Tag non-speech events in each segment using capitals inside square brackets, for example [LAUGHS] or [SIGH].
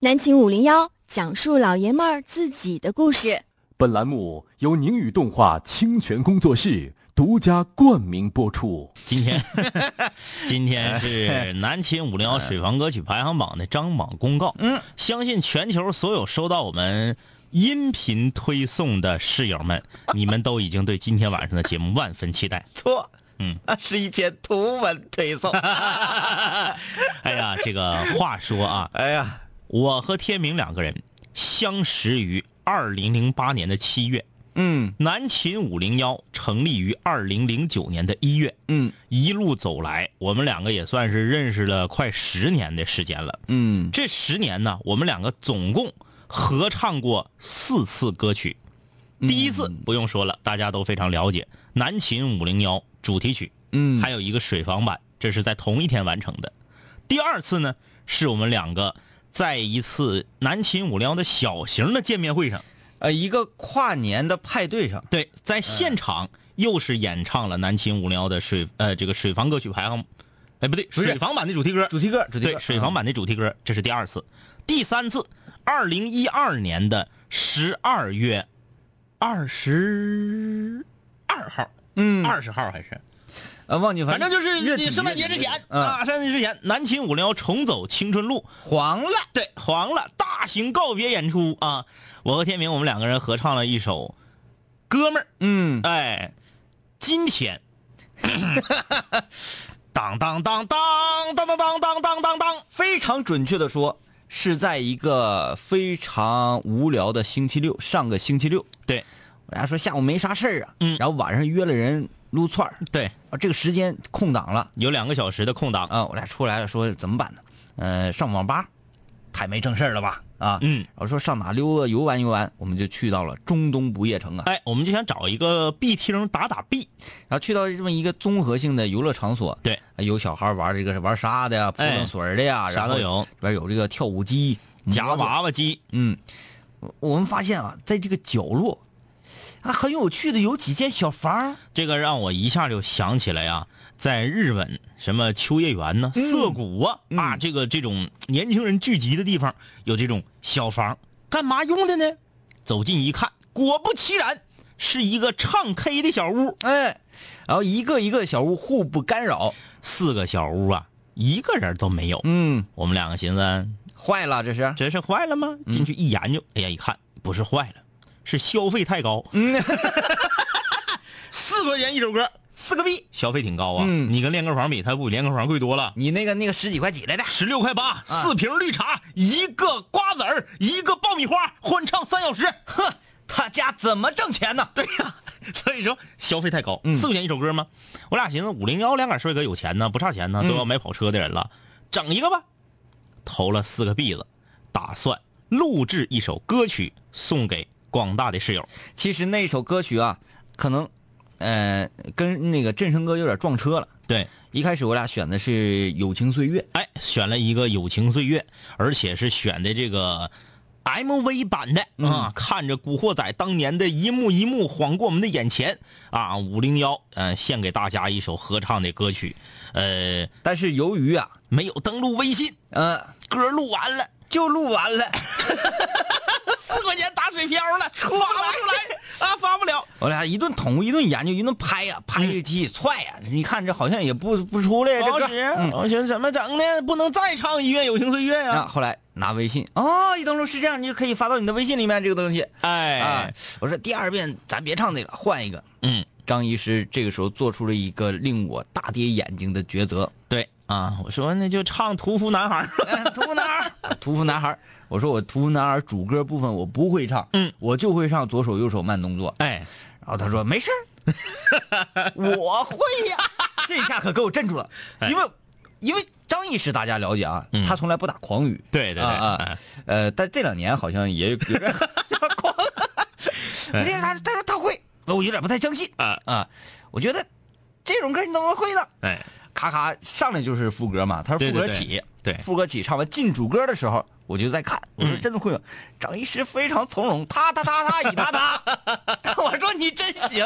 南秦五零幺讲述老爷们儿自己的故事。本栏目由宁宇动画清泉工作室独家冠名播出。今天，[LAUGHS] 今天是南秦五零幺水房歌曲排行榜的张榜公告。嗯，相信全球所有收到我们音频推送的室友们，[LAUGHS] 你们都已经对今天晚上的节目万分期待。错，嗯，那是一篇图文推送。[LAUGHS] 哎呀，这个话说啊，哎呀，我和天明两个人相识于二零零八年的七月，嗯南秦五零幺成立于二零零九年的一月。嗯一路走来，我们两个也算是认识了快十年的时间了。嗯，这十年呢，我们两个总共合唱过四次歌曲。第一次不用说了，大家都非常了解，《南秦五零幺》主题曲，嗯还有一个水房版，这是在同一天完成的。第二次呢，是我们两个在一次南秦五零幺的小型的见面会上，呃，一个跨年的派对上，对，在现场又是演唱了南秦五零幺的水呃这个水房歌曲排行，哎不对，不水房版的主题歌，主题歌，主题歌，对，水房版的主题歌，这是第二次，第三次，二零一二年的十二月二十二号，嗯，二十号还是，呃，忘记，反正就是你圣诞节之前嗯。啊，圣诞节之前，南秦五零幺重走青春路，黄了，对，黄了，大型告别演出啊！我和天明，我们两个人合唱了一首《哥们儿》，嗯，哎，今天，[LAUGHS] 当当当当当当当当当当当，非常准确的说，是在一个非常无聊的星期六，上个星期六，对我家说下午没啥事儿啊，嗯然后晚上约了人撸串儿对，啊，这个时间空档了有两个小时的空档，啊，我俩出来了，说怎么办呢？呃，上网吧，太没正事儿了吧？啊，嗯。我说上哪溜达游玩游玩，我们就去到了中东不夜城啊，哎，我们就想找一个 B 厅打打 B，。然后去到这么一个综合性的游乐场所，对，有小孩玩这个玩沙的呀，扑棱水的呀，啥都有，里边有这个跳舞机、夹娃娃机，嗯，我我们发现啊，在这个角落，啊，很有趣的有几间小房，这个让我一下就想起来呀、在日本什么秋叶原呢、涩谷啊、啊，这个这种年轻人聚集的地方有这种小房，干嘛用的呢？走近一看，果不其然，是一个唱 K 的小屋。哎，然后一个一个小屋互不干扰，四个小屋啊，一个人都没有。嗯，我们两个寻思，坏了，这是，这是坏了吗？进去一研究，哎呀，一看不是坏了，是消费太高。嗯，[LAUGHS] 四块钱一首歌，四个币，消费挺高啊。嗯你跟练歌房比，它不比练歌房贵多了。你那个那个十几块几来的，十六块八，四瓶绿茶，一个瓜子儿，一个爆米花，欢唱三小时。哼，他家怎么挣钱呢？对呀、所以说消费太高，嗯四块钱一首歌吗？我俩寻思五零幺两杆帅哥有钱呢，不差钱呢，嗯都要买跑车的人了，整一个吧。投了四个币子，打算录制一首歌曲送给广大的室友。其实那首歌曲啊，可能，呃，跟那个振声哥有点撞车了。对，一开始我俩选的是《友情岁月》，哎，选了一个《友情岁月》，而且是选的这个 MV 版的啊，看着《古惑仔》当年的一幕一幕晃过我们的眼前。啊，五零幺，嗯，献给大家一首合唱的歌曲，呃，但是由于啊，没有登录微信，呃，歌录完了，就录完了，[LAUGHS] 四块钱打水漂了，发不出来啊，发不了。我俩一顿捅，一顿研究，一顿拍呀、拍这机踹呀、你看这好像也不不出来这个。不好使，嗯我寻思怎么整呢？不能再唱一遍《友情岁月》呀、啊，后来拿微信，哦，一登录是这样，你就可以发到你的微信里面这个东西。哎，啊，我说第二遍咱别唱这个，换一个。嗯，张医师这个时候做出了一个令我大跌眼镜的抉择。对啊，我说那就唱《屠夫男孩》。哎屠夫男孩，屠夫男孩，[LAUGHS] 我说我屠夫男儿主歌部分我不会唱，嗯，我就会唱左手右手慢动作。哎，然后他说没事儿 [LAUGHS] 我会呀。这下可给我镇住了，哎因为因为张医师大家了解啊，嗯他从来不打诳语。对对对，啊啊哎呃，但这两年好像也有有点 [LAUGHS] 狂。哎那他他说他会，我有点不太相信啊啊。我觉得这种歌你怎么会呢？哎，咔咔上来就是副歌嘛，他是副歌起，对副歌起唱完进主歌的时候，我就在看，我说嗯真的会吗？张医师非常从容，他他他他以他他，[LAUGHS] 我说你真行，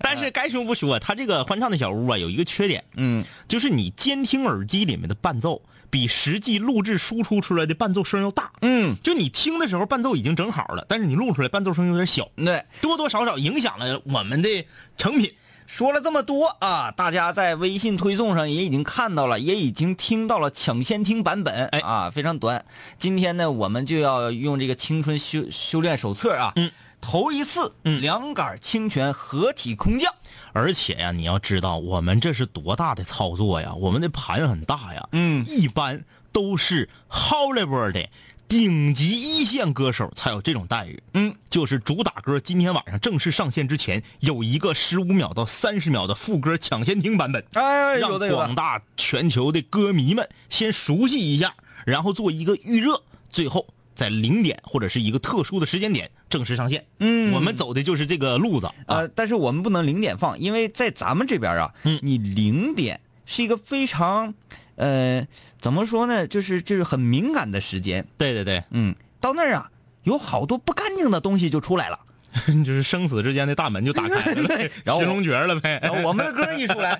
但是该说不说，他这个欢唱的小屋啊，有一个缺点，嗯就是你监听耳机里面的伴奏比实际录制输出出来的伴奏声要大。嗯，就你听的时候伴奏已经整好了，但是你录出来伴奏声有点小，对。多多少少影响了我们的成品。说了这么多啊，大家在微信推送上也已经看到了，也已经听到了抢先听版本，哎。啊，非常短。今天呢，我们就要用这个青春修修炼手册啊，嗯，头一次，嗯。两杆清泉合体空降，而且呀，你要知道，我们这是多大的操作呀！我们的盘很大呀，嗯。一般都是 Hollywood 的顶级一线歌手才有这种待遇。嗯，就是主打歌今天晚上正式上线之前，有一个十五秒到三十秒的副歌抢先听版本，哎，让广大全球的歌迷们先熟悉一下，然后做一个预热，最后在零点或者是一个特殊的时间点正式上线。嗯我们走的就是这个路子啊。呃，但是我们不能零点放，因为在咱们这边啊，嗯你零点是一个非常，呃，怎么说呢，就是就是很敏感的时间，对对对，嗯，到那儿啊，有好多不干净的东西就出来了。[LAUGHS] 就是生死之间的大门就打开了，[LAUGHS] 然后我寻龙诀了呗。然后我们的歌一出来，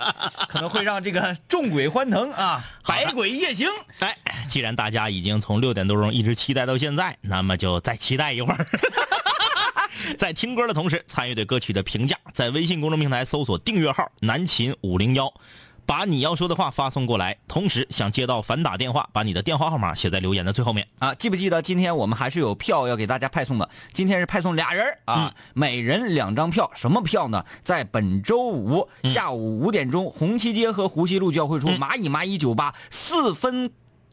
可能会让这个众鬼欢腾啊，[LAUGHS] 百鬼夜行。哎，既然大家已经从六点多钟一直期待到现在，那么就再期待一会儿。在听歌的同时，参与对歌曲的评价，在微信公众平台搜索订阅号“南秦五零幺”，把你要说的话发送过来。同时，想接到反打电话，把你的电话号码写在留言的最后面。啊，记不记得今天我们还是有票要给大家派送的？今天是派送俩人儿啊，每人两张票。什么票呢？在本周五下午五点钟，红旗街和湖西路交汇处蚂蚁蚂蚁酒吧四分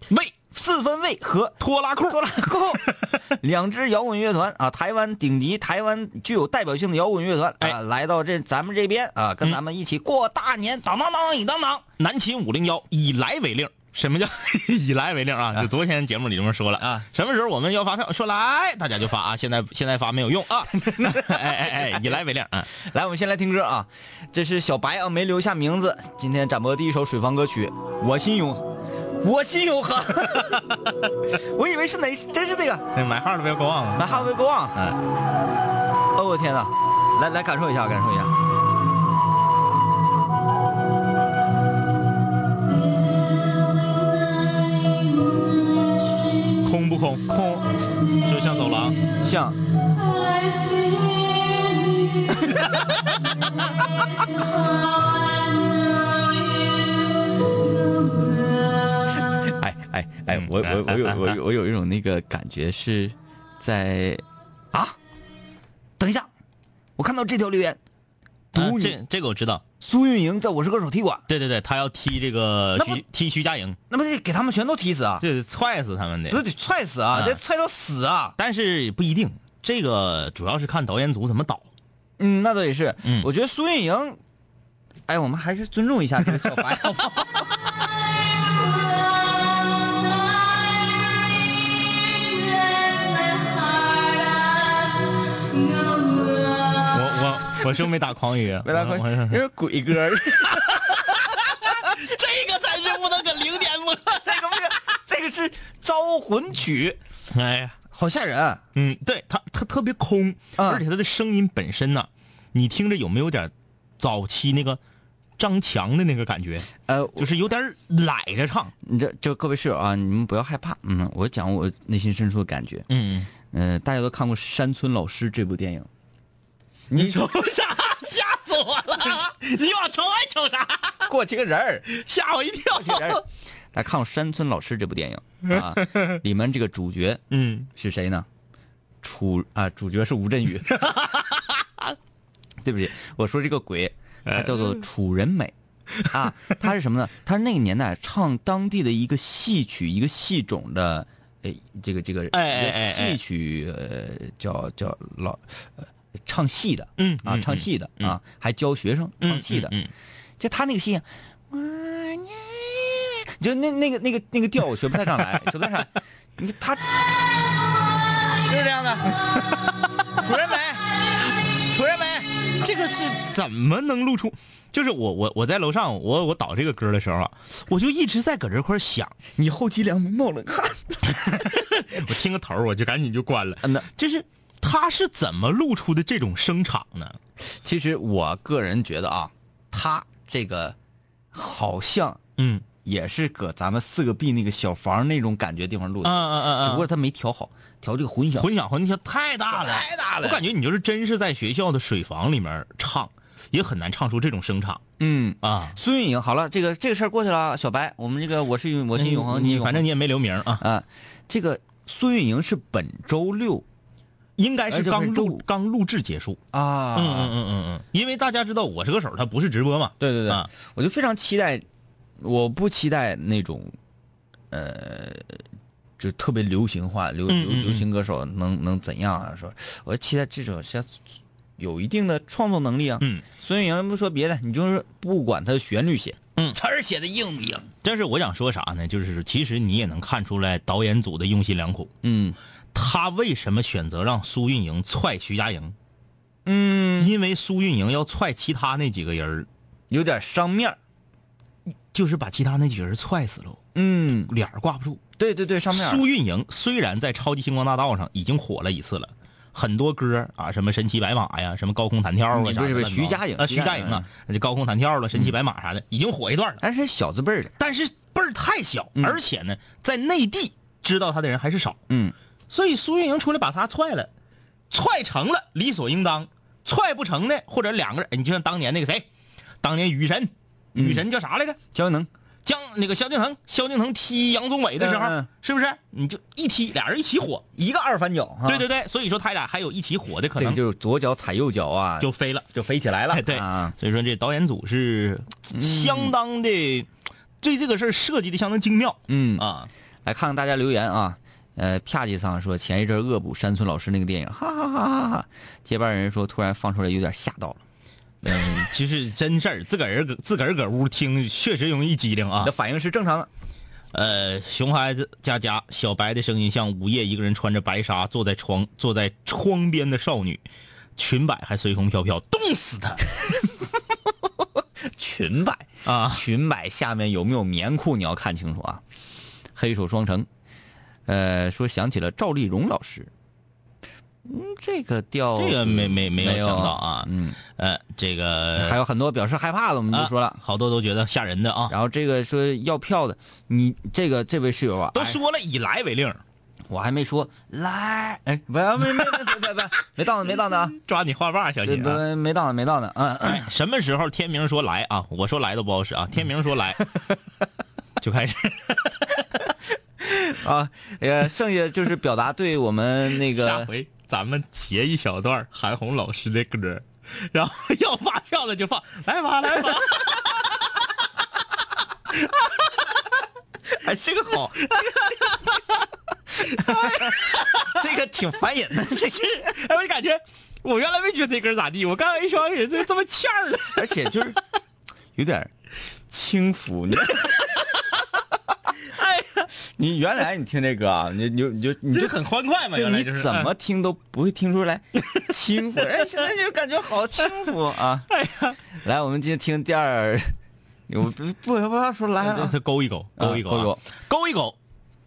卫四分卫和拖拉裤，拖拉裤 [LAUGHS] 两支摇滚乐团啊，台湾顶级、台湾具有代表性的摇滚乐团啊，哎来到这咱们这边啊，跟咱们一起过大年，当当当，以当当。南秦五零幺以来为令。什么叫 [LAUGHS] 以来为令啊？就昨天节目里这么说了啊。什么时候我们要发票？说来，大家就发啊。现在现在发没有用啊。[LAUGHS] 哎哎哎，以来为令啊。来，我们先来听歌啊，这是小白啊，没留下名字。今天展播第一首水房歌曲《我心永》，我心永恒。[LAUGHS] 我以为是哪，真是那个那买号的不要给我忘了。《My Heart Will Go On》。哎，哦，我天哪！来来，感受一下，感受一下。空不空？空，就像走廊？像，[LAUGHS] 哎哎，我我 [LAUGHS] 我有我有我有一种那个感觉是在啊，等一下，我看到这条留言，这这个我知道。苏运莹在我是歌手踢馆，对对对，他要踢这个徐踢徐佳莹，那不得给他们全都踢死啊？这得踹死他们的。这得踹死啊！啊这踹到死啊！但是也不一定，这个主要是看导演组怎么导。嗯，那倒也是。嗯我觉得苏运莹，哎，我们还是尊重一下这个小白，好不好？[LAUGHS] 我我我是不是没打狂语，没打狂语，因为鬼歌，[LAUGHS] 这个才是不能搁零点播。这个不是，这个是招魂曲，哎呀，好吓人。嗯，对他他特别空，嗯而且他的声音本身呢，你听着有没有点早期那个张强的那个感觉？呃，就是有点懒着唱。你这就各位室友啊，你们不要害怕。嗯，我讲我内心深处的感觉。嗯，嗯、大家都看过《山村老师》这部电影，你瞅啥？[LAUGHS] 吓死我了！[LAUGHS] 你往窗外瞅啥？过去个人儿，吓我一跳过去人儿。大家看过《山村老师》这部电影啊？[LAUGHS] 里面这个主角嗯，是谁呢？楚啊，主角是吴镇宇。对不起，我说这个鬼，他叫做楚人美，啊，他是什么呢？他是那个年代唱当地的一个戏曲，一个戏种的，呃，这个这个戏曲，呃，叫叫老，呃，唱戏的，啊，嗯啊唱戏的嗯啊，还教学生唱戏的，嗯，嗯。就他那个戏，就那那个那个那个调我学不太上来，学不太上来。你他就是这样的，[LAUGHS] 主人美，楚人这个是怎么能录出？就是我我我在楼上，我我导这个歌的时候啊，我就一直在搁这块想，你后脊梁冒冷汗。[LAUGHS] 我听个头我就赶紧就关了。嗯呐就是他是怎么录出的这种声场呢？其实我个人觉得啊，他这个好像嗯也是搁咱们四个 B 那个小房那种感觉地方录的，嗯嗯嗯嗯，只不过他没调好，调这个混响。混响混响太大了，太大了。我感觉你就是真是在学校的水房里面唱，也很难唱出这种声场嗯，啊。孙运莹，好了，这个这个事儿过去了啊，小白，我们这个我是我是永恒，你反正你也没留名啊，啊，这个孙运莹是本周六应该是刚录刚录制结束。啊，嗯嗯嗯嗯嗯，因为大家知道我是歌手，他不是直播嘛。对对对，啊。我就非常期待，我不期待那种，呃，就特别流行化流流流行歌手能能怎样啊？说，我期待这种像有一定的创作能力啊。嗯，孙运莹不说别的，你就是不管他旋律写，嗯词儿写的硬不硬？但是我想说啥呢？就是其实你也能看出来导演组的用心良苦。嗯他为什么选择让苏运莹踹徐佳莹？嗯，因为苏运莹要踹其他那几个人儿有点伤面儿就是把其他那几个人踹死了，嗯，脸儿挂不住。对对对，上面苏运莹虽然在超级星光大道上已经火了一次了，很多歌啊，什么神奇白马呀，什么高空弹跳啊，啥的徐佳莹啊，徐徐佳莹啊，那就高空弹跳了，神奇白马啥的，已经火一段了。但是小字辈儿的，但是辈儿太小，嗯。而且呢，在内地知道他的人还是少，嗯。所以苏运莹出来把他踹了，踹成了理所应当，踹不成呢，或者两个人，哎你就像当年那个谁，当年雨神，雨神叫啥来着？萧敬腾，将那个萧敬腾，萧敬腾踢杨宗纬的时候，是不是？你就一踢，俩人一起火。一个二翻脚，啊对对对，所以说他俩还有一起火的可能，这就是左脚踩右脚啊，就飞了。就飞起来了。[LAUGHS] 对，啊，所以说这导演组是相当的，对这个事儿设计的相当精妙嗯，啊。来看看大家留言啊。呃，啪叽桑说前一阵恶补山村老师那个电影，哈哈哈哈哈。接班人说突然放出来有点吓到了。嗯，其实真事儿，自个儿搁自个儿搁屋听，确实容易机灵啊你的。反应是正常的。呃，熊孩子佳佳，小白的声音像午夜一个人穿着白纱坐在床坐在窗边的少女，裙摆还随风飘飘，冻死她 [LAUGHS] 裙摆啊！裙摆下面有没有棉裤？你要看清楚啊。黑手双城，呃，说想起了赵丽蓉老师。嗯，这个调这个没没没有想到啊嗯，呃，这个还有很多表示害怕的，我们就说了。啊好多都觉得吓人的啊，然后这个说要票的，你这个这位室友啊，哎都说了以来为令，我还没说来，哎，不要没没没没没没到呢，没到呢啊，[LAUGHS] 抓你话把，小对不心啊！没到呢，没到呢，嗯，嗯 [CLEARS THROAT] 什么时候天明说来啊？我说来都不好使啊，天明说来 [LAUGHS] 就开始 [LAUGHS] 啊，呃，剩下就是表达对我们那个下回咱们截一小段韩红老师的歌，然后要发票了就放，来吧来吧。[LAUGHS] 哎，这个好，[LAUGHS] 这个挺烦人的，这是，哎，我就感觉我原来没觉得这歌咋地，我刚才一说，也是这么欠儿的。而且就是有点轻浮，你。你原来你听这歌啊，[LAUGHS] 你你就你就你就很欢快嘛，原来就是。怎么听都不会听出来轻浮，[LAUGHS] 哎，现在就感觉好轻浮啊！[LAUGHS] 哎呀，来，我们今天听第二，我不不不要说来啊，他勾一勾，勾一勾啊，勾一勾。勾一勾。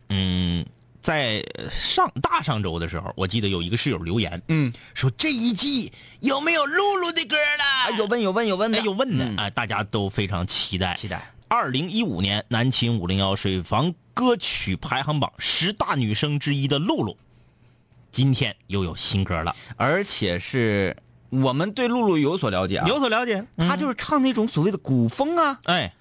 嗯，在上大上周的时候，我记得有一个室友留言嗯，说这一季有没有露露的歌了？啊，有问有问有问的，哎有问的。嗯。啊，大家都非常期待。期待，二零一五年南秦五零幺水房歌曲排行榜十大女生之一的露露，今天又有新歌了，而且是我们对露露有所了解啊，有所了解。她就是唱那种所谓的古风啊，哎，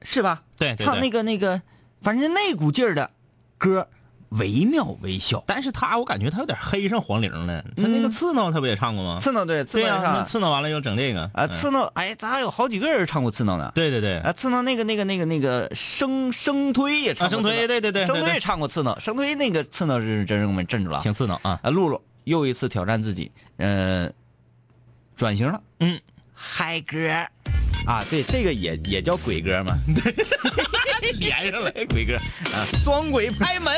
是吧？对对唱那，个那个，反正那股劲儿的歌，惟妙惟肖。但是他我感觉他有点黑上黄龄了。他那个嗯刺挠他不也唱过吗？刺挠对，刺挠上刺挠完了又整这个啊，嗯刺挠，哎，咱还有好几个人唱过刺挠呢。对对对，啊，刺挠那个那个那个那个生生推也唱生推，对对对，生推也对对唱过刺挠，生推那个刺挠是真是我们镇住了。挺刺挠啊。啊，露露又一次挑战自己，呃，转型了，嗯，嗨歌啊，对，这个也也叫鬼歌嘛，[LAUGHS] [LAUGHS] 连上了。鬼哥啊，双鬼拍门。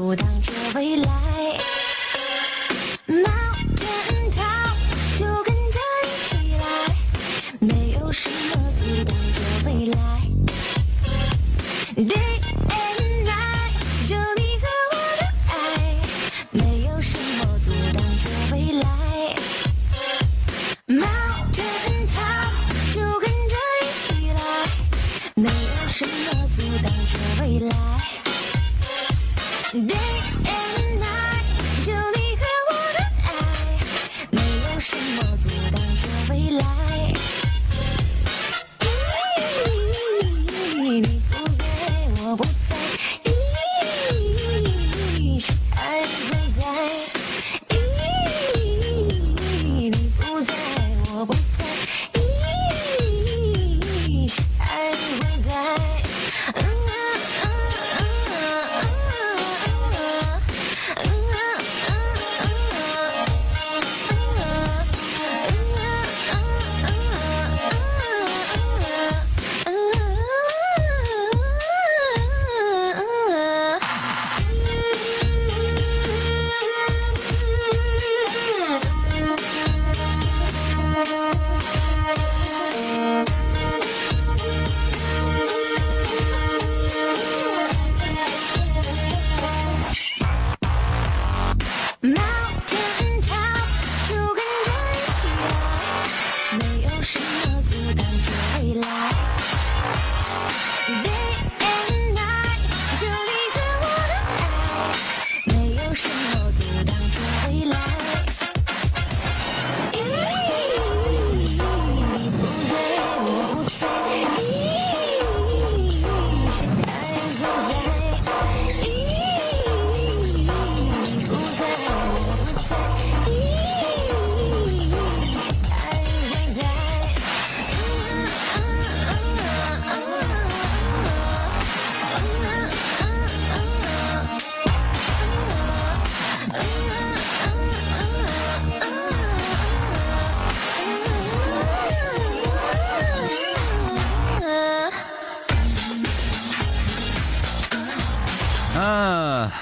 阻挡着未来，冒险套就跟着一起来，没有什么阻挡着未来。Damn.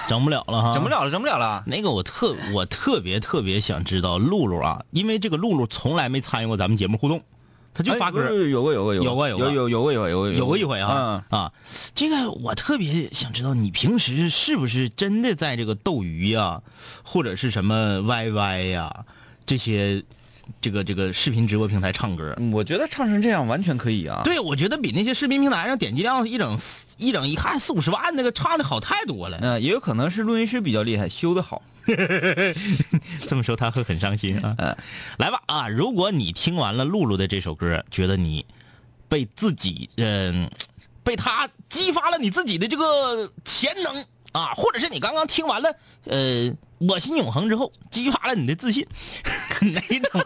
整不了了哈，整不。了了，整不了了。那个我特我特别特别想知道露露啊，因为这个露露从来没参与过咱们节目互动，她就发歌。哎有过有过有有过有过有有有过有过有过有过一回啊、嗯啊！这个我特别想知道，你平时是不是真的在这个斗鱼呀、或者是什么 YY 呀、这些这个这个视频直播平台唱歌？嗯我觉得唱成这样完全可以啊。对，我觉得比那些视频平台上点击量一整一整一看四五十万那个唱的好太多了。嗯、也有可能是录音师比较厉害，修的好。[LAUGHS] 这么说他会很伤心啊。嗯来吧啊！如果你听完了露露的这首歌，觉得你被自己嗯、被他激发了你自己的这个潜能啊，或者是你刚刚听完了呃我心永恒之后，激发了你的自信，[LAUGHS] 哪种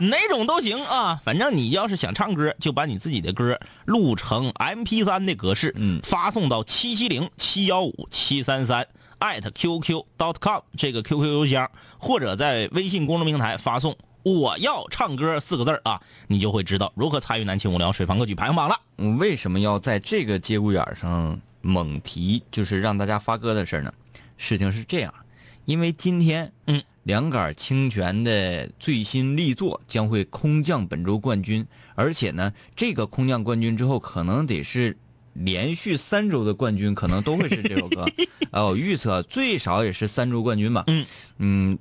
[LAUGHS] 哪种都行啊。反正你要是想唱歌，就把你自己的歌录成 M P 三的格式，嗯发送到七七零七幺五七三三。艾特 qq dot com 这个 QQ 邮箱，或者在微信公众平台发送“我要唱歌”四个字儿啊，你就会知道如何参与南青无聊水房歌曲排行榜了。嗯，为什么要在这个节骨眼上猛提，就是让大家发歌的事呢？事情是这样，因为今天，嗯，两杆清泉的最新力作将会空降本周冠军，而且呢，这个空降冠军之后，可能得是连续三周的冠军，可能都会是这首歌。呃，[LAUGHS] 我预测最少也是三周冠军吧。嗯嗯，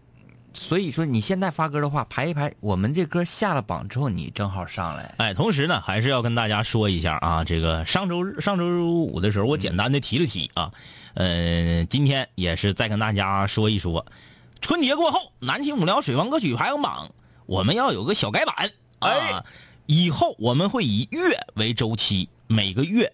所以说你现在发歌的话，排一排，我们这歌下了榜之后，你正好上来。哎，同时呢，还是要跟大家说一下啊，这个上周日上周五的时候，我简单的提了提啊，呃，今天也是再跟大家说一说，春节过后，南青五聊水王歌曲排行榜我们要有个小改版，啊哎，以后我们会以月为周期，每个月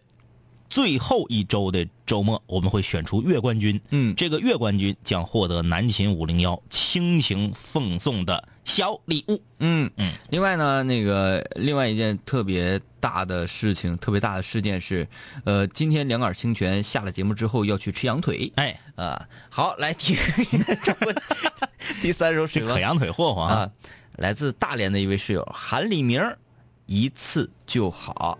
最后一周的周末，我们会选出月冠军。嗯这个月冠军将获得南秦五零幺倾情奉送的小礼物。嗯嗯。另外呢，那个另外一件特别大的事情，特别大的事件是，呃，今天两杆清泉下了节目之后要去吃羊腿。哎，啊，好，来听 [LAUGHS] 第三首水吧这可羊腿霍霍啊！啊，来自大连的一位室友韩立明，一次就好。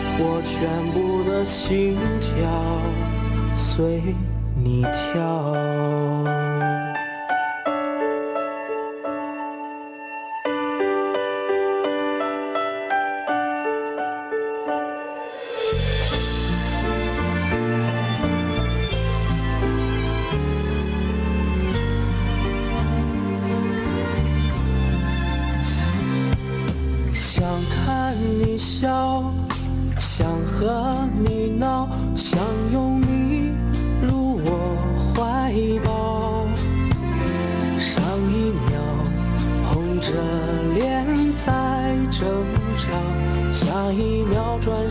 我全部的心跳随你跳。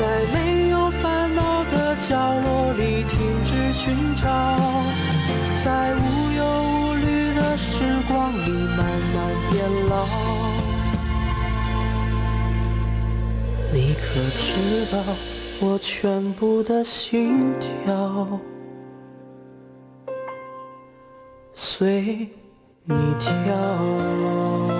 在没有烦恼的角落里停止寻找，在无忧无虑的时光里慢慢变老。你可知道我全部的心跳随你跳？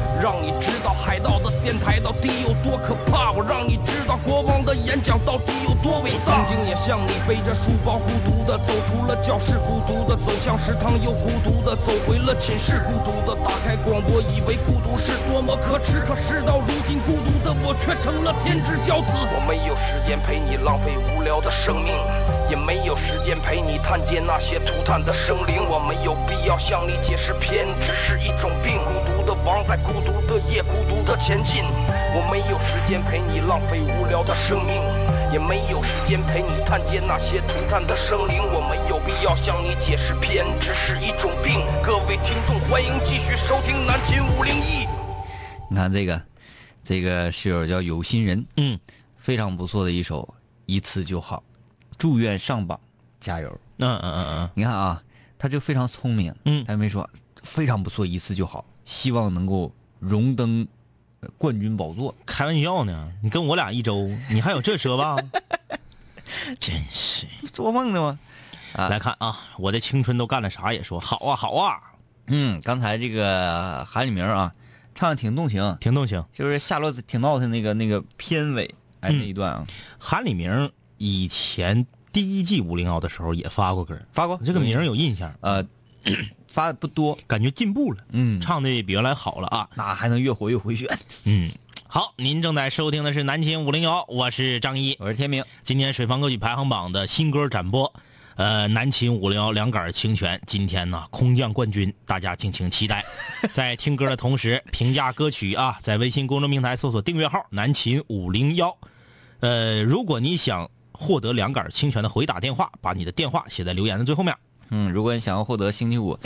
让你知道海盗的电台到底有多可怕，我让你知道国王的演讲到底有多伟大。曾经也像你背着书包，孤独的走出了教室，孤独的走向食堂，又孤独的走回了寝室，孤独的打开广播，以为孤独是多么可耻，可事到如今，孤独的我却成了天之骄子。我没有时间陪你浪费无聊的生命。也没有时间陪你探见那些涂炭的生灵，我没有必要向你解释偏执是一种病。的王在孤独的夜，孤独的前进。我没有时间陪你浪费无聊的生命，也没有时间陪你探见那些涂炭的生灵。我没有必要向你解释偏执是一种病。各位听众，欢迎继续收听南秦五零一。你看这个，这个室友叫有心人，嗯，非常不错的一首《一次就好》，祝愿上榜，加油！嗯嗯嗯嗯，你看啊，他就非常聪明，嗯他没说非常不错，一次就好，希望能够荣登呃冠军宝座。开玩笑呢，你跟我俩一周，你还有这奢望？[LAUGHS] 真是。做梦呢吗？啊来看啊，我的青春都干了啥？也说好啊好啊，嗯，刚才这个韩立明啊，唱的挺动情，挺动情。就是夏洛挺闹腾那个那个片尾哎嗯那一段啊，韩李明以前第一季五零幺的时候也发过歌，发过这个名儿有印象，呃发的不多，感觉进步了，嗯，唱的比原来好了啊。那还能越活越回旋。嗯，好，您正在收听的是南秦五零幺，我是张一。我是天明，今年水房歌曲排行榜的新歌展播，呃，南秦五零幺两杆清泉，今天呢空降冠军，大家敬请期待。[LAUGHS] 在听歌的同时，评价歌曲啊，在微信公众平台搜索订阅号“南秦五零幺”。呃，如果你想获得两杆清泉的回打电话，把你的电话写在留言的最后面。嗯，如果你想要获得星期五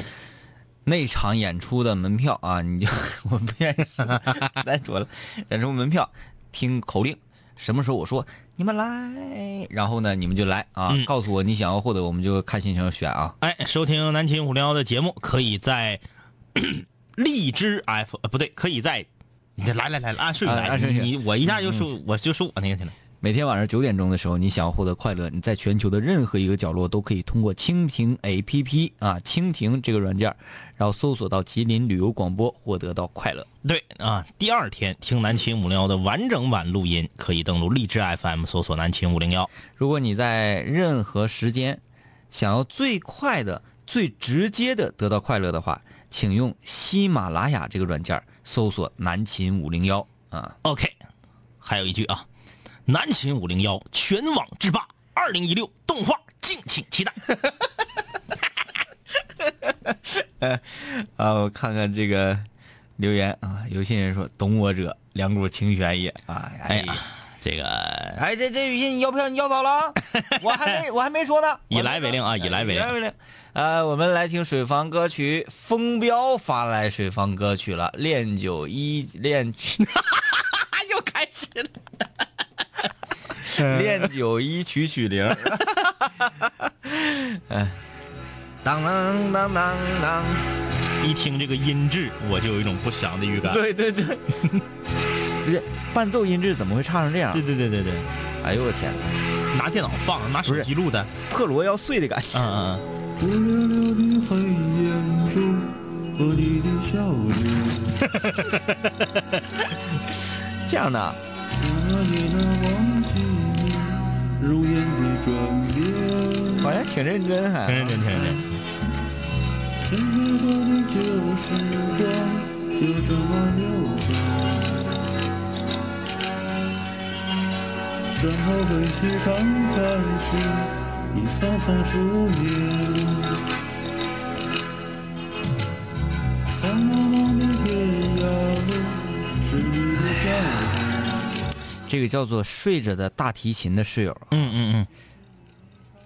那场演出的门票啊，你就 [LAUGHS] 我不愿意再说 [LAUGHS] 了，演出门票听口令，什么时候我说你们来，然后呢你们就来啊，嗯告诉我你想要获得，我们就看心情选啊。哎，收听南秦五零幺的节目，可以在 [CLEARS THROAT] 荔枝 F 呃不对，可以在。你来来来，按顺序来，你我一下就说，我就说我那个去了。每天晚上九点钟的时候，你想要获得快乐，你在全球的任何一个角落都可以通过蜻蜓 APP 啊，蜻蜓这个软件，然后搜索到吉林旅游广播，获得到快乐。对啊，第二天听南秦五零幺的完整版录音，可以登录荔枝 FM 搜索南秦五零幺。如果你在任何时间想要最快的、最直接的得到快乐的话，请用喜马拉雅这个软件搜索“南秦五零幺”啊。OK，还有一句啊，南秦五零幺全网制霸，二零一六动画敬请期待。[LAUGHS] 呃啊，我看看这个留言啊，有些人说“懂我者，两股清泉也”啊，哎呀，这个哎，这这语音你要票你要早了啊，[LAUGHS] 我还没我还没说呢，以来为令啊以来为令。以来为令。呃，我们来听水房歌曲，风标发来水房歌曲了，恋九一恋曲，[LAUGHS] 又开始了。练九一曲曲零，[LAUGHS] 哎，当当当当当，一听这个音质，我就有一种不祥的预感。对对对，不是 [LAUGHS] 伴奏音质怎么会差成这样？对对对对对，哎呦我天哪，拿电脑放，拿手机录的。破锣要碎的感觉。嗯嗯乌溜溜的黑眼珠和你的笑容，这样的，怎么也能忘记挺认真还。嗯，挺认真，挺认真。的的旧时光就这么溜走，然后回去看看时，一扫扫书页。苍茫茫的天涯路。这个叫做睡着的大提琴的室友，嗯嗯嗯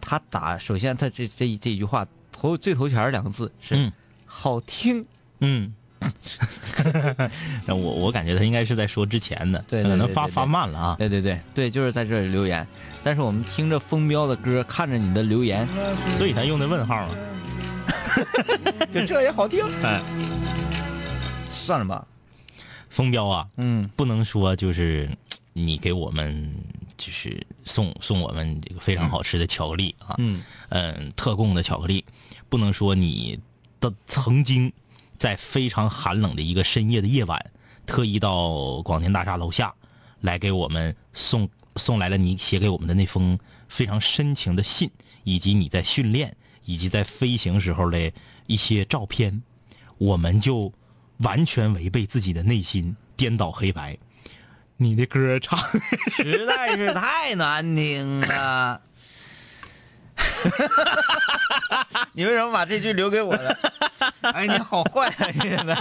他打首先他这这这一句话头最头前两个字是嗯好听，嗯。[LAUGHS] 我我感觉他应该是在说之前的，对对可能发发慢了啊。对对对对，就是在这里留言。但是我们听着风标的歌，看着你的留言，所以他用的问号啊。[LAUGHS] 就这也好听。哎，算了吧，风标啊，嗯，不能说就是 [TSK] 你给我们就是送送我们这个非常好吃的巧克力啊，嗯。嗯，特供的巧克力，不能说你的曾经在非常寒冷的一个深夜的夜晚，特意到广电大厦楼下来给我们送送来了你写给我们的那封非常深情的信，以及你在训练以及在飞行时候的一些照片，我们就完全违背自己的内心，颠倒黑白。你的歌唱，[LAUGHS] 实在是太难听了。[LAUGHS] 你为什么把这句留给我了？[LAUGHS] 哎，你好坏啊！现在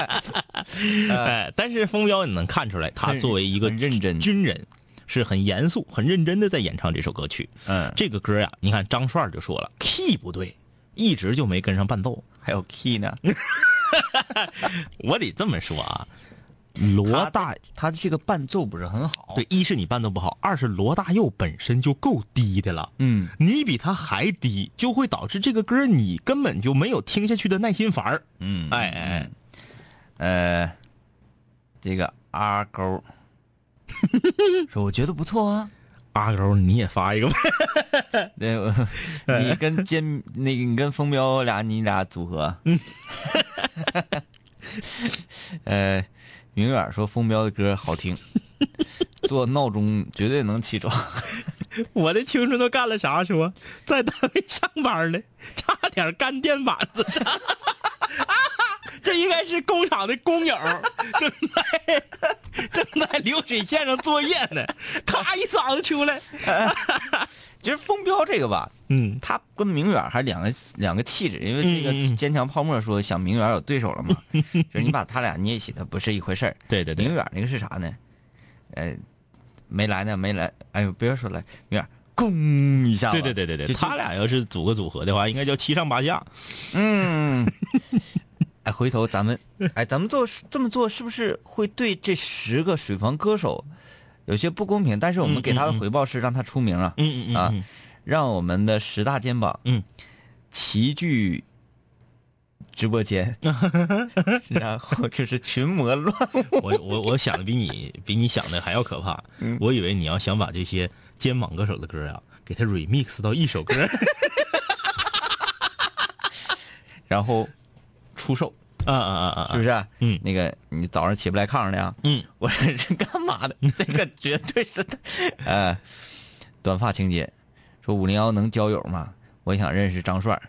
哎，但是风标你能看出来，他作为一个认真军人，是很严肃、很认真的在演唱这首歌曲。嗯这个歌呀，你看张帅就说了，key 不对，一直就没跟上伴奏。还有 key 呢，[LAUGHS] 我得这么说啊，罗大他的这个伴奏不是很好。对，，一是你伴奏不好，二是罗大佑本身就够低的了。嗯，你比他还低，就会导致这个歌你根本就没有听下去的耐心烦儿。嗯哎哎哎，呃，这个阿勾 [LAUGHS] 说我觉得不错啊。阿勾你也发一个吧。[LAUGHS] 对，我你跟坚那个你跟风标俩你俩组合。嗯。[LAUGHS] 呃，明远说风标的歌好听，做闹钟绝对能起床。[LAUGHS] 我的青春都干了啥？说在单位上班呢，差点干电板子上。[LAUGHS] 这应该是工厂的工友，正在正在流水线上作业呢，咔一嗓子出来。其实风标这个吧，嗯他跟明远还是两个两个气质，因为这个坚强泡沫说想明远有对手了嘛，[LAUGHS] 就是你把他俩捏一起，它不是一回事儿。对对对明远那个是啥呢？呃，没来呢，没来。哎呦，不要说了，明远咣一下，对对对对对，他俩要是组个组合的话，应该叫七上八下。嗯，[LAUGHS] 哎，回头咱们，哎，咱们做这么做是不是会对这十个水房歌手有些不公平？但是我们嗯给他的回报是让他出名啊，嗯嗯啊嗯让我们的十大肩膀，嗯，齐聚直播间，[LAUGHS] 然后就是群魔乱舞。我我我想的比你比你想的还要可怕。我以为你要想把这些肩膀歌手的歌啊，给他 remix 到一首歌。[LAUGHS] [LAUGHS] 然后出售，啊啊啊啊！是不是？嗯那个你早上起不来炕上的呀？嗯，我说这干嘛的？这个绝对是的。[LAUGHS] 呃，短发情节说五零幺能交友吗？我想认识张帅，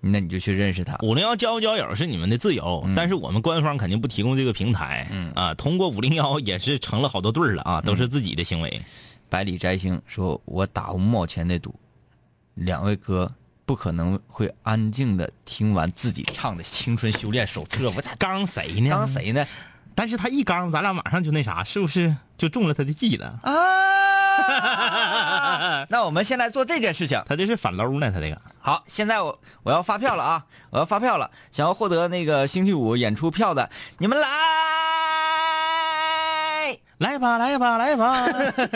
那你就去认识他。五零幺交不交友是你们的自由，但是我们官方肯定不提供这个平台。嗯啊，通过五零幺也是成了好多对儿了啊，都是自己的行为。百里摘星说：“我打五毛钱的赌，两位哥不可能会安静的听完自己唱的《青春修炼手册》。[LAUGHS] 我咋刚谁呢？刚？谁呢？但是他一刚，咱俩马上就那啥，是不是就中了他的计了？啊！[LAUGHS] 那我们现在做这件事情。他这是反搂呢，他这个。好，现在我我要发票了啊！我要发票了，想要获得那个星期五演出票的，你们来！来吧，来吧，来吧！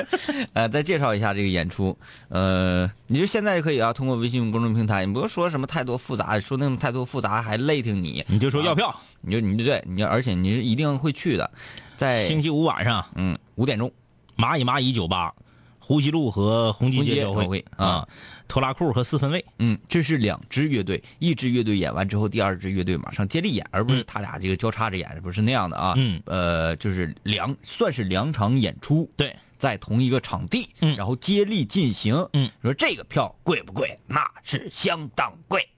[LAUGHS] 呃，再介绍一下这个演出。呃，你就现在就可以啊，通过微信公众平台，你不用说什么太多复杂，说那么太多复杂还累挺你，你就说要票，你就你就对，你而且你是一定会去的，在星期五晚上，嗯五点钟，蚂蚁蚂蚁酒吧，呼吸路和红旗街交汇。交汇啊，拖拉裤和四分卫。嗯，这是两支乐队，一支乐队演完之后，第二支乐队马上接力演，而不是嗯他俩这个交叉着演，不是那样的啊。嗯呃，就是两算是两场演出，对，在同一个场地，嗯然后接力进行。嗯，说这个票贵不贵？那是相当贵。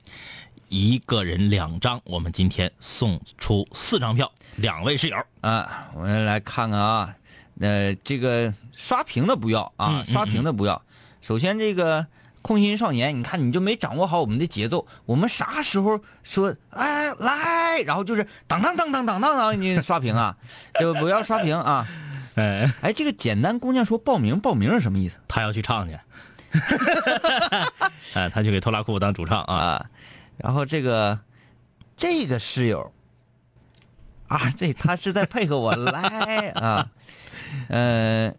一个人两张，我们今天送出四张票，两位室友。啊，我们来看看啊，呃，这个刷屏的不要啊，刷屏的不要。首先，这个空心少年，你看你就没掌握好我们的节奏。我们啥时候说哎来，然后就是当当当当当当当，你刷屏啊，就不要刷屏啊。[LAUGHS] 哎，哎，这个简单姑娘说报名报名是什么意思她要去唱去。[LAUGHS] 哎，她去给拖拉裤当主唱啊。啊？然后这个这个室友啊，这他是在配合我 [LAUGHS] 来啊，呃。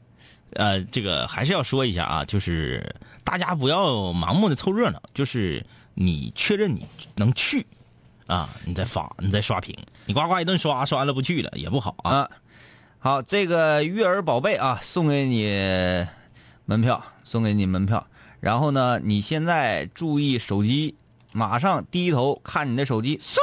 呃，这个还是要说一下啊，就是大家不要盲目的凑热闹，就是你确认你能去啊，你再发，你再刷屏，你呱呱一顿刷，刷完了不去了也不好啊。啊，好，这个育儿宝贝啊，送给你门票，送给你门票。然后呢，你现在注意手机，马上低头看你的手机，嗖，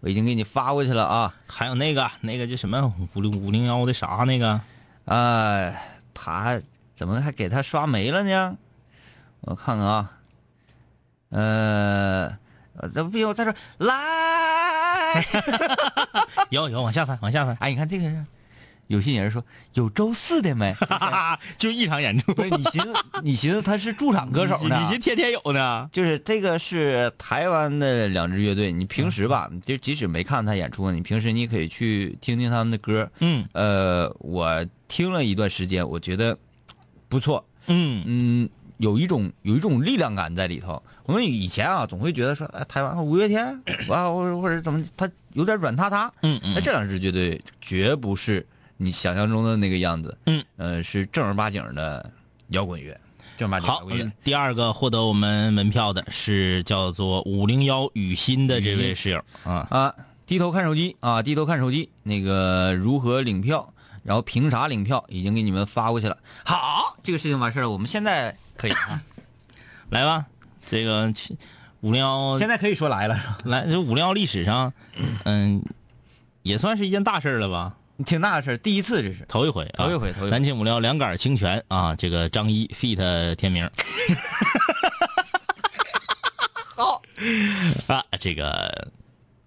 我已经给你发过去了啊。还有那个那个叫什么五零五零幺的啥那个，啊，他怎么还给他刷没了呢？我看看啊，呃，呃这不要，在这儿来。[LAUGHS] 有有往下翻往下翻，哎，你看这个人，有些人说有周四的没？[LAUGHS] 就一场演出，你寻思，你寻思他是驻场歌手呢？你这天天有呢。就是这个是台湾的两支乐队，你平时吧，就即使没看他演出，你平时你可以去听听他们的歌。嗯呃，我听了一段时间，我觉得不错。嗯嗯，有一种有一种力量感在里头。我们以前啊，总会觉得说，哎，台湾五月天，啊，或者或者怎么，他有点软塌塌。嗯嗯那这两支乐队绝不是你想象中的那个样子。嗯，呃，是正儿八经的摇滚乐，正儿八经摇好滚乐。，第二个获得我们门票的是叫做五零幺雨欣的这位室友啊。啊，低头看手机啊，低头看手机，那个如何领票，然后凭啥领票，已经给你们发过去了。好，这个事情完事儿了，我们现在可以啊，[COUGHS] 来吧，这个五零幺现在可以说来了，来，这五零幺历史上，嗯，也算是一件大事了吧？挺大的事儿，第一次这是。头一回、啊，头一回头一回南青五零幺两杆清泉啊，这个张一 feat 天明。[LAUGHS] 好啊，这个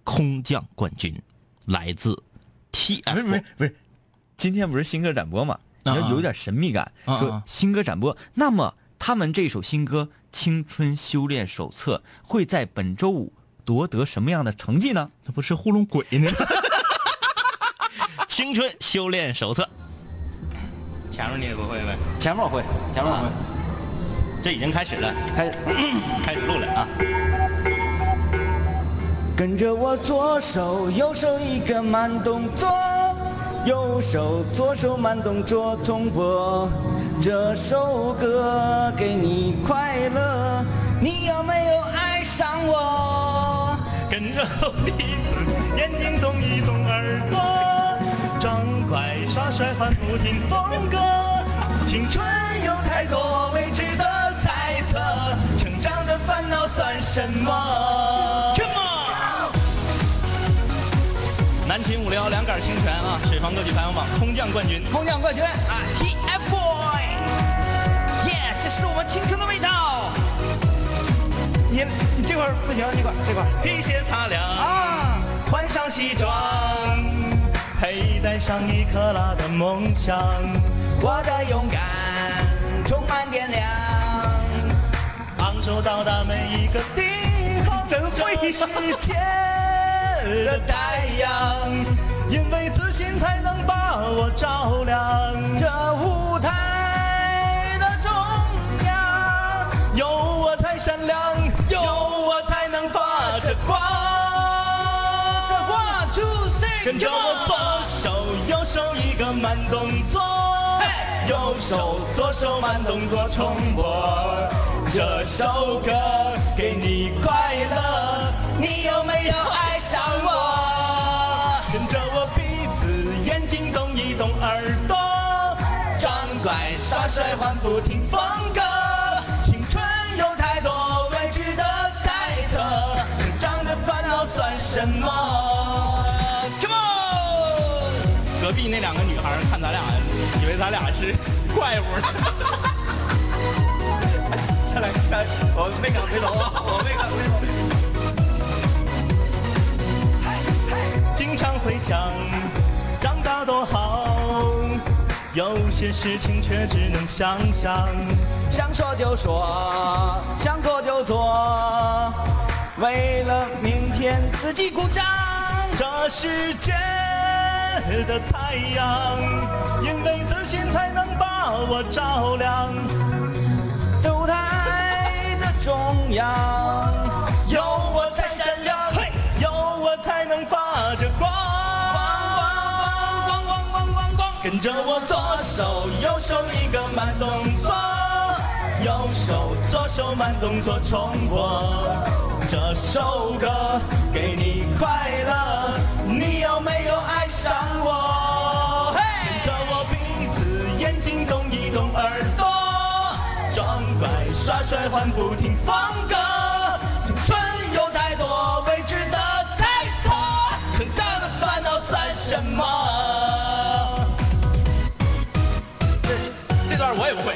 空降冠军来自 TF，不是不是不是，今天不是新歌展播嘛？你啊要有点神秘感，啊说新歌展播。那么他们这首新歌《青春修炼手册》会在本周五夺得什么样的成绩呢？这不是糊弄鬼呢？青春修炼手册，前面你也不会呗？前面我会，前面我会，这已经开始了，开始。[COUGHS] 开始录了啊！跟着我左手右手一个慢动作，右手左手慢动作重播。这首歌给你快乐，你有没有爱上我？跟着后鼻子，眼睛动一动耳朵，张快耍帅换不停风格，青春有太多未知的猜测，成长的烦恼算什么？Come on！南秦五聊两杆清泉啊，水房歌曲排行榜空降冠军。空降冠军啊，TFBOY，耶，这是我们青春的味道。你你这块儿不行，这块这块儿皮鞋擦亮，啊，换上西装，佩戴上一克拉的梦想。我的勇敢充满电量，昂首到达每一个地方，真会这世界的太阳，因为自信才能把我照亮。这舞台的中央，有我才闪亮，有我才能发着光。One 慢动作，右手左手慢动作重播。这首歌给你快乐，你有没有爱上我？跟着我鼻子眼睛动一动耳朵，装乖耍帅换不停风格，隔壁那两个女孩看咱俩，以为咱俩是怪物呢。哎 [LAUGHS] 看来，看来我没敢回头啊，我没敢回头。经常会想，长大多好，有些事情却只能想象。想说就说，想做就做，为了明天自己鼓掌。这世界的太阳，因为自信才能把我照亮。舞台的中央，有我才闪亮，有我才能发着光。光光光光光，跟着我左手右手一个慢动作，右手左手慢动作重播。这首歌给你快耍帅换不停风格。青春有太多未知的猜测，成长的烦恼算什么？这这段我也不会。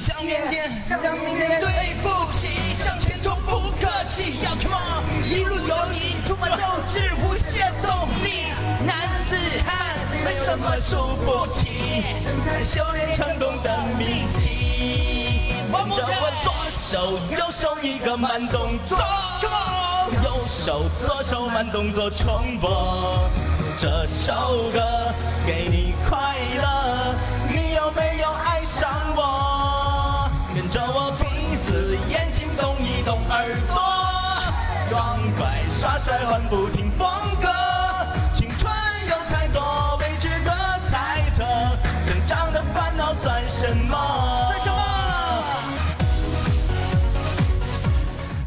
想明天，想明天，对不起，向前冲不客气，要 come on，一路有你，充满斗志，无限动力，男子汉没什么输不起，修炼成功的秘籍。左手右手一个慢动作，右手左手慢动作重播。这首歌给你快乐，你有没有爱上我？跟着我鼻子眼睛动一动耳朵，装乖耍帅换不停风格。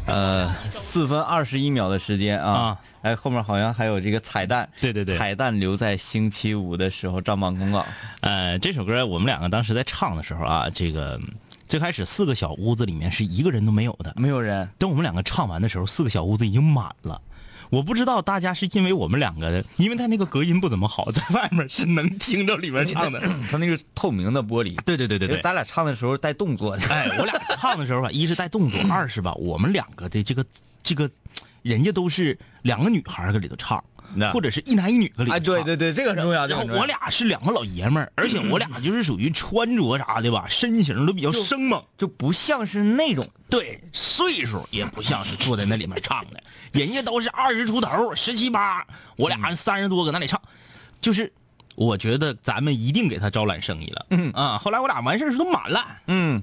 呃，四分二十一秒的时间啊啊，哎，后面好像还有这个彩蛋，对对对彩蛋留在星期五的时候账榜公告。呃，这首歌我们两个当时在唱的时候啊，这个最开始四个小屋子里面是一个人都没有的，没有人，等我们两个唱完的时候，四个小屋子已经满了。我不知道大家是因为我们两个的，因为他那个隔音不怎么好，在外面是能听着里面唱的。[CLEARS THROAT] 他那个透明的玻璃，对对对对对，咱俩唱的时候带动作的。哎，我俩唱的时候吧，一是带动作，二是吧，我们两个的这个这个，人家都是两个女孩搁里头唱，那或者是一男一女搁里头哎，对对对，这个很重要。然后个很重要。我俩是两个老爷们儿，[CLEARS THROAT] 而且我俩就是属于穿着啥的吧，身形都比较生猛，就不像是那种对，岁数也不像是坐在那里面唱的，[LAUGHS] 人家都是二十出头，十七八，我俩三十多搁那里唱，就是我觉得咱们一定给他招揽生意了。嗯。啊，后来我俩完事儿都满了。嗯，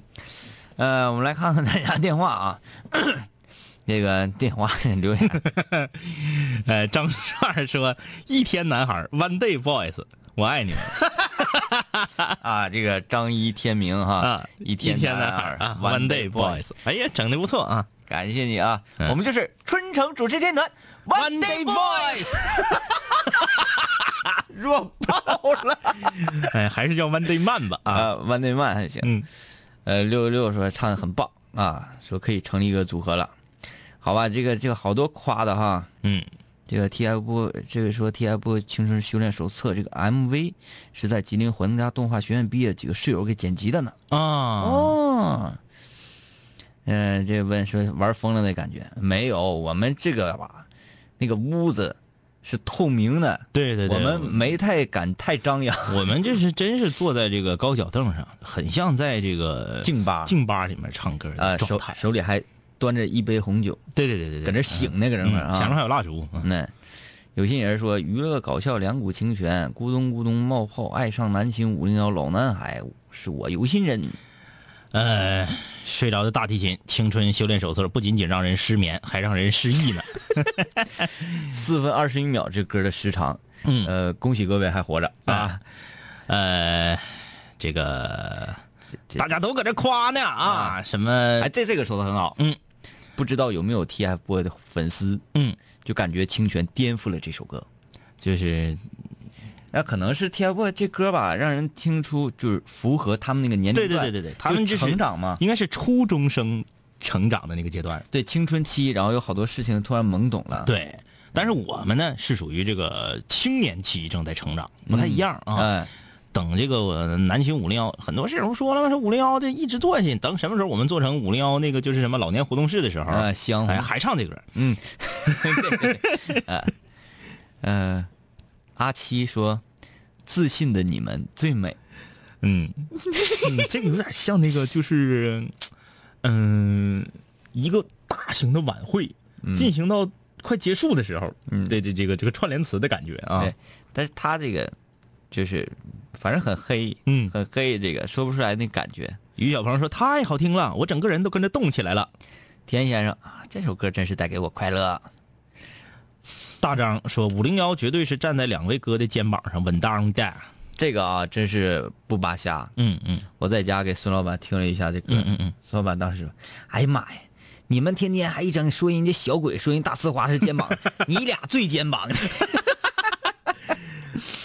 呃，我们来看看大家电话啊，这个电话留言，[LAUGHS] 呃，张帅说：“一天男孩，One Day Boys，我爱你们。[LAUGHS] 啊，这个张一天明哈，啊，一天天男孩啊，One，One Day Boys，哎呀，整的不错啊。感谢你啊，嗯。我们就是春城主持天团，One Day Boys，[LAUGHS] 弱爆了。哎，还是叫 One Day Man 吧啊，啊，One Day Man 还行，嗯，呃，六六六说唱的很棒啊，说可以成立一个组合了，好吧，这个这个好多夸的哈，嗯，这个 T F 部，这个说 T F 部青春修炼手册这个 M V 是在吉林皇家动画学院毕业几个室友给剪辑的呢。啊，哦，嗯、这问说玩疯了的感觉没有？我们这个吧，那个屋子是透明的，对对对，我们没太敢太张扬。[LAUGHS] 我们这是真是坐在这个高脚凳上，很像在这个静吧静吧里面唱歌啊，手。手里还端着一杯红酒，对对对对对，搁那醒呢，搁那块儿啊。嗯前面还有蜡烛。嗯那有心人说娱乐搞笑两股清泉，咕咚咕咚冒泡，爱上南星五零幺老男孩是我有心人。呃，睡着的大提琴，青春修炼手册不仅仅让人失眠，还让人失忆呢。[LAUGHS] 四分二十一秒这歌的时长，嗯呃，恭喜各位还活着啊！呃，这个大家都搁这夸呢啊，什么？哎，这这个说的很好，嗯，不知道有没有 TFBOY 的粉丝，嗯，就感觉清泉颠覆了这首歌，就是那可能是 TFBOYS 这歌吧，让人听出就是符合他们那个年龄对对段对对对，他们成长嘛，应该是初中生成长的那个阶段。对青春期，然后有好多事情突然懵懂了，对，但是我们呢是属于这个青年期正在成长，不太一样啊。哎，等这个我南星五零幺，很多事儿我说了嘛，说五零幺这一直做下去，等什么时候我们做成五零幺那个就是什么老年活动室的时候，啊，香哎，还唱这歌。嗯，[LAUGHS] 呃，阿七说，自信的你们最美。嗯，[LAUGHS] 嗯这个有点像那个就是，嗯、一个大型的晚会、进行到快结束的时候，嗯对对，这个这个串联词的感觉啊。对，但是他这个就是反正很黑，嗯很黑，这个说不出来那感觉。于小鹏说太好听了，我整个人都跟着动起来了。田先生啊，这首歌真是带给我快乐。大张说五零幺绝对是站在两位哥的肩膀上稳当的。这个啊，真是不扒瞎。嗯嗯我在家给孙老板听了一下这歌，嗯嗯嗯，孙老板当时说：“哎呀妈呀，你们天天还一整说人家小鬼，说人大呲花是肩膀，[LAUGHS] 你俩最肩膀。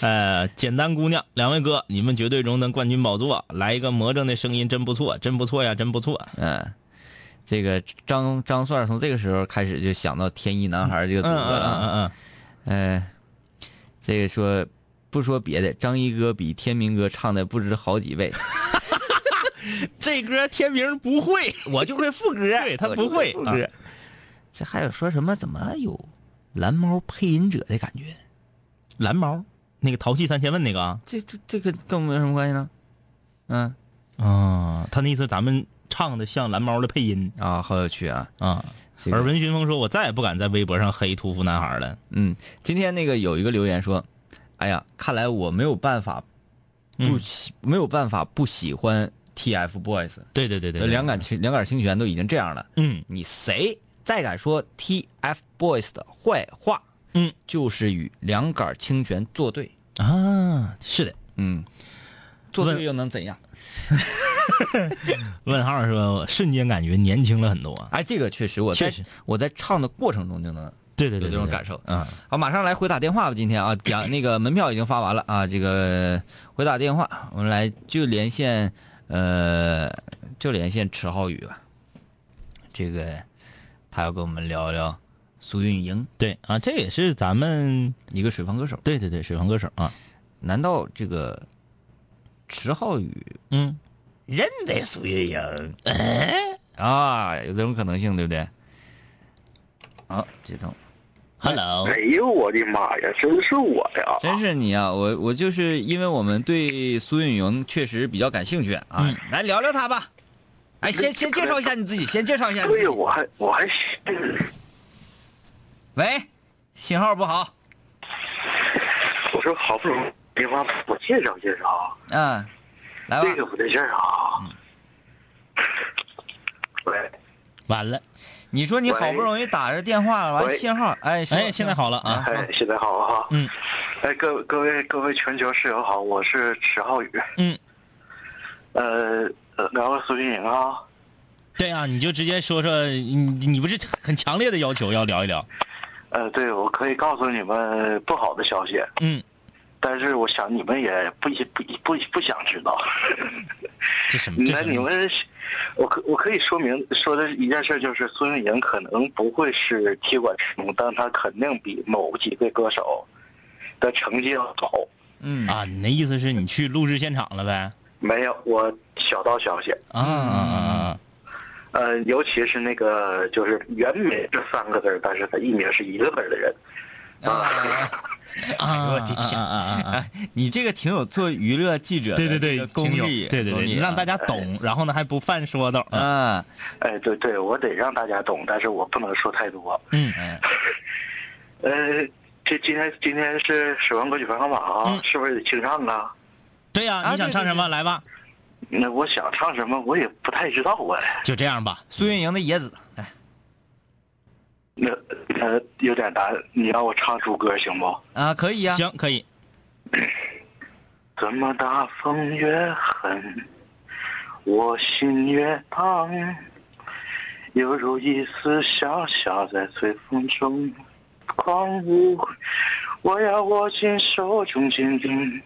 呃，简单姑娘，两位哥，你们绝对荣登冠军宝座，来一个魔怔的声音，真不错，真不错呀，真不错。嗯，这个张张帅从这个时候开始就想到天一男孩这个组嗯合了嗯。嗯嗯嗯呃，这个说不说别的，张一哥比天明哥唱的不知好几倍，嗯，[LAUGHS] 这歌天明 [LAUGHS] [LAUGHS] 不会，我就会副歌，对他不会副歌。啊这还有说什么怎么有蓝猫配音者的感觉？蓝猫，那个淘气三千问那个啊，这这这个跟我们有什么关系呢？嗯啊，他那意思咱们唱的像蓝猫的配音啊，好有趣啊！啊。这个而文寻风说：“我再也不敢在微博上黑屠夫男孩了。嗯，今天那个有一个留言说，哎呀，看来我没有办法不嗯喜、没有办法不喜欢 TFBOYS，” 对对对对，对两杆清两杆清泉都已经这样了，嗯你谁再敢说 TFBOYS 的坏话，嗯，就是与两杆清泉作对。啊，是的。嗯，作对又能怎样？[LAUGHS] 问号说：“瞬间感觉年轻了很多。哎，这个确实，我在确实我在唱的过程中就能”有对对对，对这种感受。嗯，好，马上来回打电话吧。今天啊，讲 [LAUGHS] 那个门票已经发完了啊，这个回打电话，我们来就连线，呃，就连线迟浩宇吧。这个他要跟我们聊聊苏运莹，对啊，这也是咱们一个水房歌手。对对对水房歌手啊。难道这个池浩宇嗯，认得苏运莹？哎，啊，有这种可能性，对不对？好，接通。Hello，哎呦我的妈呀，真是我呀！真是你啊！我我就是因为我们对苏运莹确实比较感兴趣啊，嗯来聊聊他吧。哎，先先介绍一下你自己，先介绍一下你自己。对，我还我还喂，信号不好。我说好不容易电话我介绍介绍，嗯，来吧。这个不对劲儿啊。喂，完了，你说你好不容易打着电话，完喂信号，哎，哎，现在好了啊。哎，现在好了哈。嗯。哎，各各位各位全球室友好，我是池浩宇。嗯。呃，呃聊聊苏运莹啊。对啊，你就直接说说，你你不是很强烈的要求要聊一聊？呃，对，我可以告诉你们不好的消息，嗯，但是我想你们也不不不不想知道。[LAUGHS] 这什么？这什么？那你们，我可我可以说明说的一件事，就是孙运莹可能不会是踢馆成功，但她肯定比某几位歌手的成绩要好。嗯啊，你那意思是你去录制现场了呗？没有，我小道消息，啊啊啊啊！呃，尤其是那个就是袁枚”这三个字，但是他艺名是一个字的人。啊，啊，我的天啊啊啊啊！[LAUGHS] 哎，你这个挺有做娱乐记者的对对对，这个功力，对对对，你让大家啊懂，然后呢还不犯说道。嗯啊，哎，对对，我得让大家懂，但是我不能说太多。嗯嗯，[LAUGHS] 呃，这今天今天是十万歌曲排行榜是不是得清唱啊？对呀，你想唱什么？来吧，那我想唱什么，我也不太知道啊。就这样吧。苏运莹的野子，哎，那呃有点难，你让我唱主歌行不？啊，可以呀，行，可以。[CLEARS THROAT] 怎么大风越狠，我心越荡，犹如一丝小小在随风中狂舞。我要握紧手中坚定，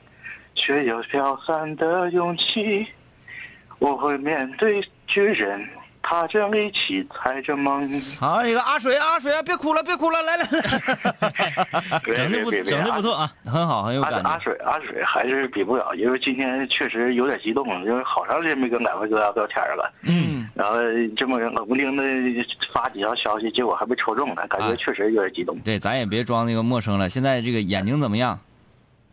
却又飘散的勇气。我会面对巨人，踏着力气，踩着梦。好，一个阿水阿水啊，别哭了别哭了，来来，[LAUGHS] 整的不整的不错啊。很好，很有阿感觉。阿水阿水还是比不了，因为今天确实有点激动，因为好长时间没跟两位哥聊天了。嗯，然后这么冷不丁的发几条消息，结果还被抽中了，感觉啊确实有点激动。对，咱也别装那个陌生了。现在这个眼睛怎么样？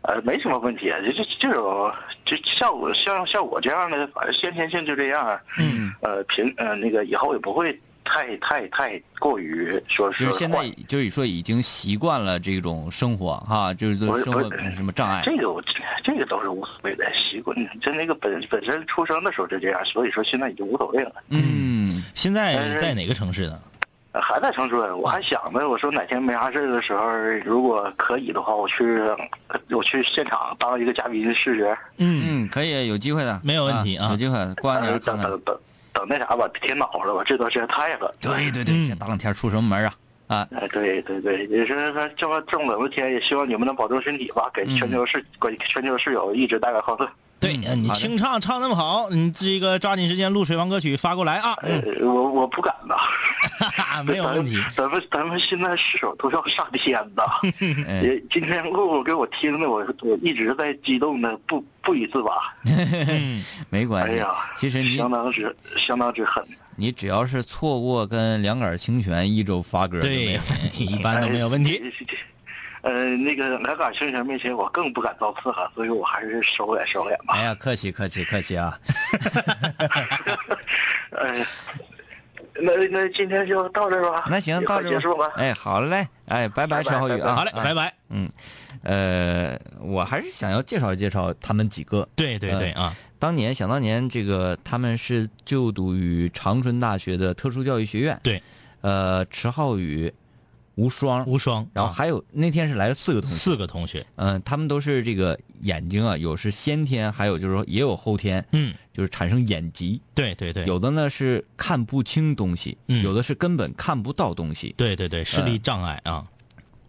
呃，没什么问题，就就这种就像我像像我这样的，反正先天性就这样。嗯，呃，平呃那个以后也不会太太太过于说是就是现在就是说已经习惯了这种生活哈，就是生活什么障碍。这个我这个都是无所谓的习惯，就那个本本身出生的时候就这样，所以说现在已经无所谓了。嗯，现在在哪个城市呢？呃还在长春，我还想着，我说哪天没啥事儿的时候，如果可以的话，我去呃我去现场当一个嘉宾试试。嗯嗯，可以，有机会的，没有问题啊有机会，过完年呃看看。等等等等那啥吧，天恼了吧？这段时间太冷。对对对，这大冷天出什么门啊？啊，哎，对对对，也是说这么这么冷的天，也希望你们能保重身体吧，给全球室给全球室友一直带来欢乐。对，呃你清唱唱那么好，你这个抓紧时间录水房歌曲发过来啊。呃，我我不敢呐，哈哈，没有问题。[LAUGHS] 咱们咱们现在室友都要上天呐。[LAUGHS] 今天露露给我听的，我我一直在激动的不不以自拔。嗯，[LAUGHS] 没关系哎呀，，其实你相当之相当之狠。你只要是错过跟两杆清泉一周发歌，对没问题。一般都没有问题。哎。呃，那个两杆清泉面前，我更不敢造次哈，所以我还是收敛收敛吧。哎呀，客气客气客气啊！[LAUGHS] 呃，那那今天就到这儿吧。那行，到这结束吧。哎，好嘞，哎，拜拜，陈浩宇啊，好嘞，啊拜。拜。嗯，呃，我还是想要介绍介绍他们几个。对对对啊，当年想当年，这个他们是就读于长春大学的特殊教育学院。对，呃，迟浩宇、无双，无双，啊然后还有那天是来了四个同学。四个同学。嗯、他们都是这个眼睛啊，有是先天，还有就是说也有后天，嗯，就是产生眼疾。对对对，有的呢是看不清东西，嗯有的是根本看不到东西。对对对，视力障碍啊。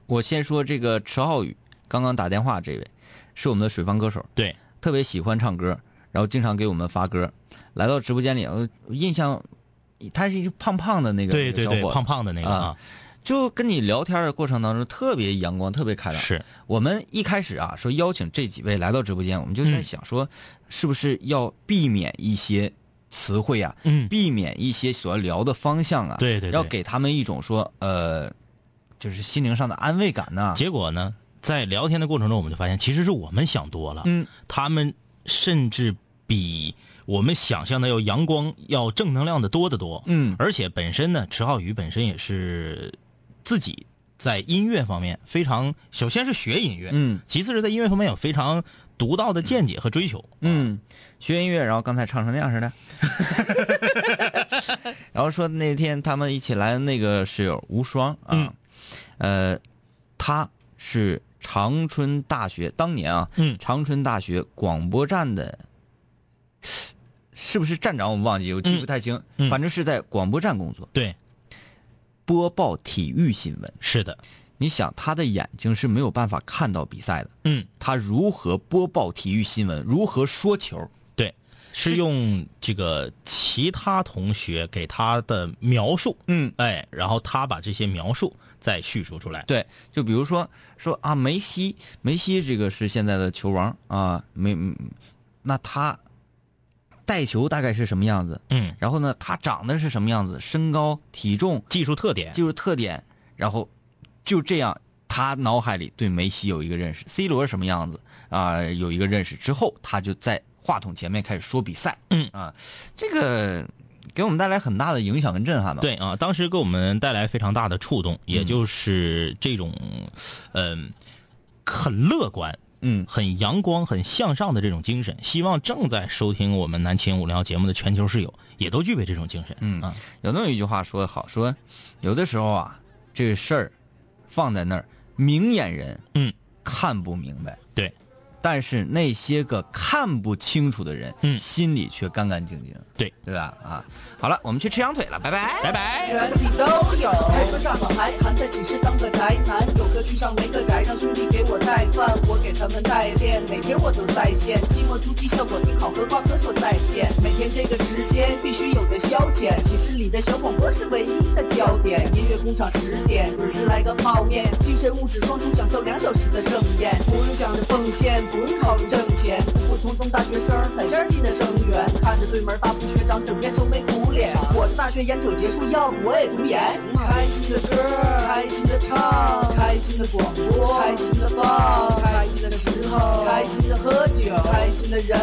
我先说这个池浩宇，刚刚打电话这位，是我们的水方歌手，对，特别喜欢唱歌，然后经常给我们发歌。来到直播间里，我印象他是一个胖胖的那个对对对，胖胖的那个啊，就跟你聊天的过程当中特别阳光，特别开朗。是。我们一开始啊说邀请这几位来到直播间，我们就在嗯想说，是不是要避免一些词汇啊，嗯。避免一些所聊的方向啊，对对对。要给他们一种说呃，就是心灵上的安慰感呐、结果呢，在聊天的过程中，我们就发现，其实是我们想多了。嗯，他们甚至比我们想象的要阳光、要正能量的多得多。嗯。而且本身呢，池浩宇本身也是自己在音乐方面非常，首先是学音乐，嗯。其次是在音乐方面有非常独到的见解和追求。嗯，学音乐，然后刚才唱成那样似的。[LAUGHS] 然后说那天他们一起来的那个室友无双啊，嗯。呃，他是长春大学当年啊，嗯。长春大学广播站的，是不是站长我们忘记，我记不太清，嗯。反正是在广播站工作，对，播报体育新闻。是的，你想，他的眼睛是没有办法看到比赛的，嗯，他如何播报体育新闻？如何说球？对，是用这个其他同学给他的描述，嗯，哎，然后他把这些描述再叙述出来。对，就比如说说啊，梅西，梅西这个是现在的球王啊，没，嗯那他带球大概是什么样子，嗯，然后呢，他长得是什么样子，身高、体重、技术特点，技术特点，然后就这样，他脑海里对梅西有一个认识，C 罗是什么样子？啊、有一个认识之后，他就在话筒前面开始说比赛，嗯。啊，这个给我们带来很大的影响跟震撼吧。对啊，当时给我们带来非常大的触动，也就是这种，嗯、很乐观。嗯，很阳光、很向上的这种精神，希望正在收听我们南秦五零幺节目的全球室友也都具备这种精神。嗯啊，有那么一句话说得好，说有的时候啊，这个事儿放在那儿，明眼人嗯。看不明白，对，但是那些个看不清楚的人，嗯。心里却干干净净，对。对吧？啊，好了，我们去吃羊腿了，拜拜，拜拜。全体都有。开车上好还还在寝室当个宅男，有个去上没个宅，让兄弟给我带饭，咱们带练，每天我都在线。期末突击效果挺好，和挂科说再见。每天这个时间必须有的消遣，寝室里的小广播是唯一的焦点。音乐工厂十点准时来个泡面，精神物质双重享受两小时的盛宴，不用想着奉献，不用考虑挣钱，普普通通大学生踩线进的生源，看着对门大副学长整天愁眉苦脸，我的大学眼瞅结束，要不我也读研。开心的歌，开心的唱，开心的广播，开心的放，开心的时候，开心的喝酒，开心的人，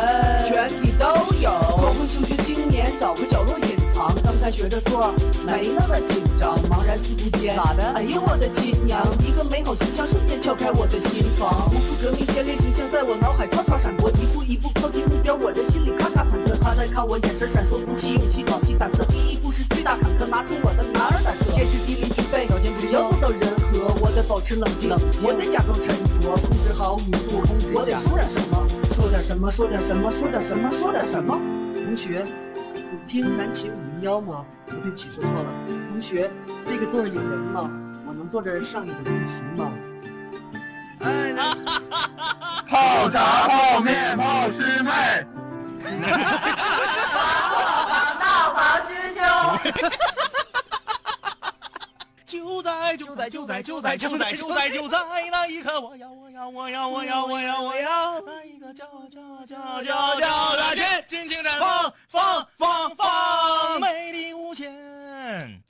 全体都有。光辉求学青年找个角落隐藏，刚开学着座没那么紧张，茫然四顾间，咋的？哎呦我的亲娘！一个美好形象瞬间敲开我的心房，无数革命先烈形象在我脑海唰唰闪过，一步一步靠近目标，我的心里咔咔忐忑。他在看我，眼神闪烁，鼓起勇气，壮起胆子。第一步是巨大坎坷，拿出我的男儿胆色。天时地利具备，条件只要做到人和，我得保持冷静，我得假装沉着，控制好语速，控制我得说点什么，说点什么，说点什么，说点什么，说点什么。同学，你听南秦五零幺吗？不对不起，说错了。同学，这个座儿有人吗？我能坐这儿上一个自习吗？哎泡茶、泡面、泡师妹。闹房师兄。就在就在就在就在就在就在就在那一刻，我要我要我要我要我要我要那一个叫叫叫叫叫的千，尽情绽放放放放，美丽无限。